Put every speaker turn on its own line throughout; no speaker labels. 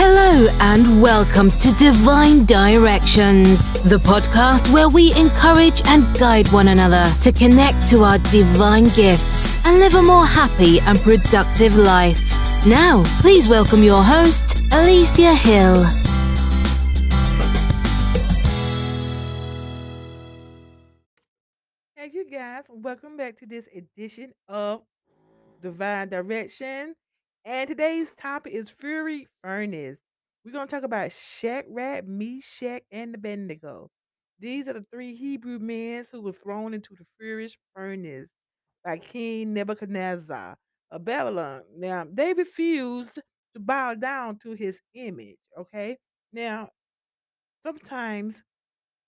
Hello and welcome to Divine Directions, the podcast where we encourage and guide one another to connect to our divine gifts and live a more happy and productive life. Now, please welcome your host, Alicia Hill.
Hey, you guys, welcome back to this edition of Divine Direction. And today's topic is Fury Furnace. We're going to talk about Shadrach, Meshach, and Abednego. These are the three Hebrew men who were thrown into the furious furnace by King Nebuchadnezzar of Babylon. Now, they refused to bow down to his image, okay? Now, sometimes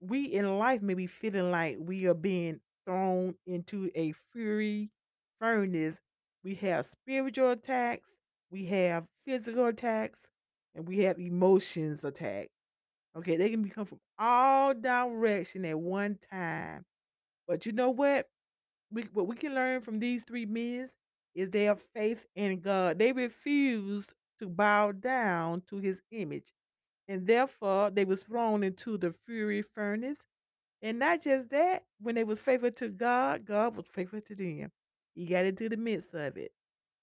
we in life may be feeling like we are being thrown into a fury furnace. We have spiritual attacks, we have physical attacks, and we have emotions attacks. Okay, they can become from all direction at one time. But you know what? We what we can learn from these three men is their faith in God. They refused to bow down to his image. And therefore they was thrown into the fury furnace and not just that, when they was faithful to God, God was faithful to them. He got into the midst of it.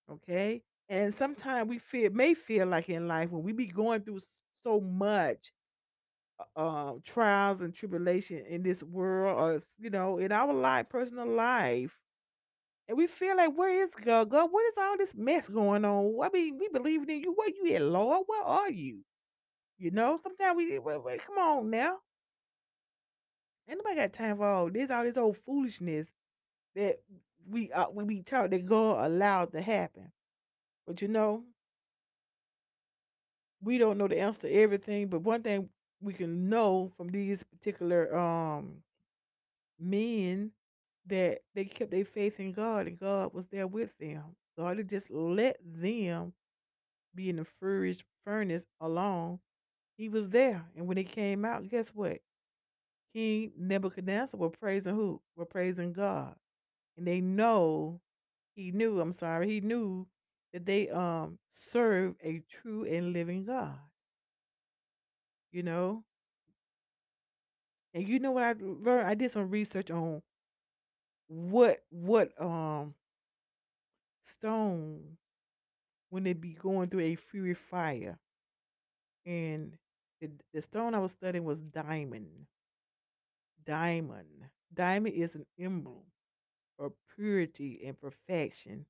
Okay. And sometimes we feel may feel like in life when we be going through so much uh, um, trials and tribulation in this world, or you know, in our life, personal life, and we feel like, where is God? God, what is all this mess going on? I mean, we believe in you. Where you at, Lord? Where are you? You know, sometimes we wait, wait, come on now. Ain't nobody got time for all this, all this old foolishness that we uh, we be taught that God allowed to happen. But you know, we don't know the answer to everything. But one thing we can know from these particular um men that they kept their faith in God and God was there with them. God had just let them be in the furious furnace alone. He was there. And when they came out, guess what? King Nebuchadnezzar were praising who? Were praising God. And they know he knew, I'm sorry, he knew that they um serve a true and living God, you know? And you know what I learned? I did some research on what what um stone when they be going through a fury fire. And the, the stone I was studying was diamond. Diamond. Diamond is an emblem of purity and perfection,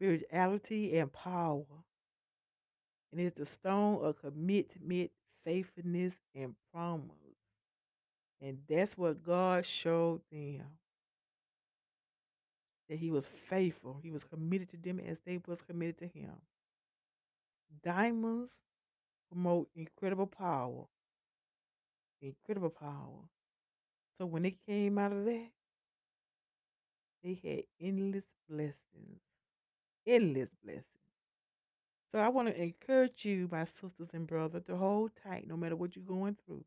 spirituality and power. and it's the stone of commitment, faithfulness, and promise. And that's what God showed them that He was faithful. He was committed to them as they was committed to Him. Diamonds promote incredible power, incredible power. So when they came out of that, they had endless blessings, endless blessings. So I want to encourage you, my sisters and brothers, to hold tight no matter what you're going through.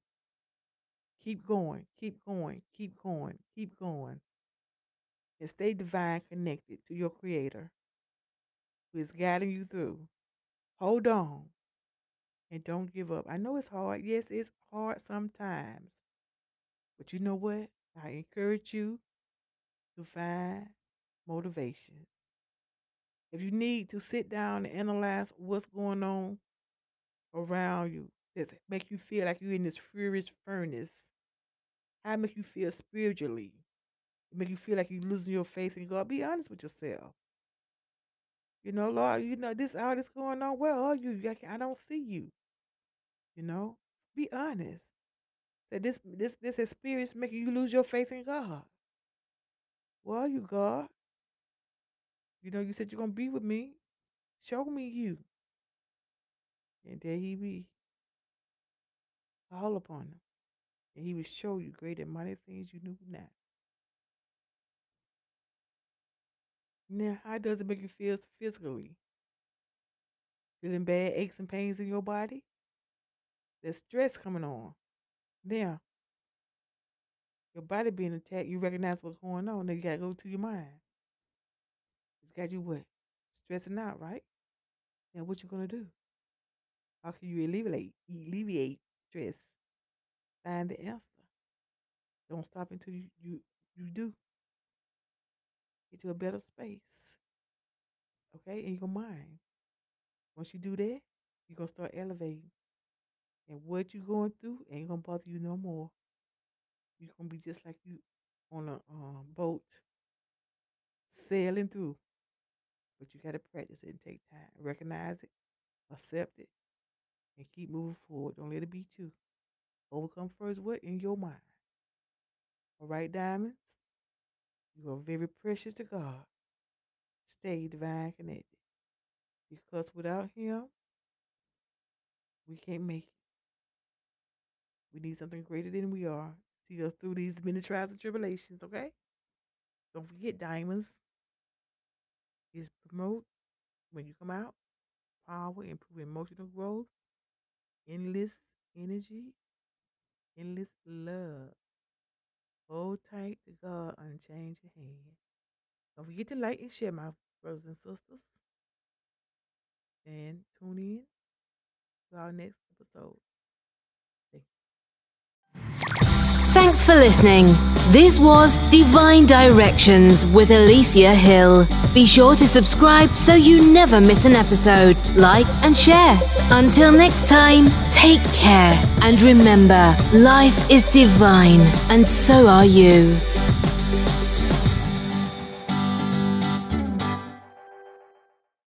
Keep going, keep going, keep going, keep going. And stay divine connected to your creator who is guiding you through. Hold on and don't give up. I know it's hard. Yes, it's hard sometimes. But you know what? I encourage you to find motivation. If you need to sit down and analyze what's going on around you, that make you feel like you're in this furious furnace, how make you feel spiritually, it make you feel like you're losing your faith in God. Be honest with yourself. You know, Lord, you know this all this going on. Where are you? I, don't see you. You know, be honest. Say this this this experience making you lose your faith in God. Where are you, God? You know, you said you're gonna be with me. Show me you. And there he be. Call upon him. And he will show you great and mighty things you knew not. Now, how does it make you feel physically? Feeling bad aches and pains in your body? There's stress coming on. Now, your body being attacked, you recognize what's going on. Then you gotta go to your mind. Got you what? Stressing out, right? Now what you gonna do? How can you alleviate alleviate stress? Find the answer. Don't stop until you you, you do. Get to a better space. Okay, in your mind. Once you do that, you're gonna start elevating. And what you're going through ain't gonna bother you no more. You're gonna be just like you on a um, boat sailing through. But you gotta practice it and take time. Recognize it, accept it, and keep moving forward. Don't let it beat you. Overcome first what? In your mind. All right, diamonds? You are very precious to God. Stay divine connected. Because without him, we can't make it. We need something greater than we are. See us through these many trials and tribulations, okay? Don't forget diamonds is promote when you come out, power, improve emotional growth, endless energy, endless love. Hold tight to God, unchange your hand. Don't forget to like and share, my brothers and sisters. And tune in to our next episode.
Thanks for listening. This was Divine Directions with Alicia Hill. Be sure to subscribe so you never miss an episode. Like and share. Until next time, take care and remember life is divine, and so are you.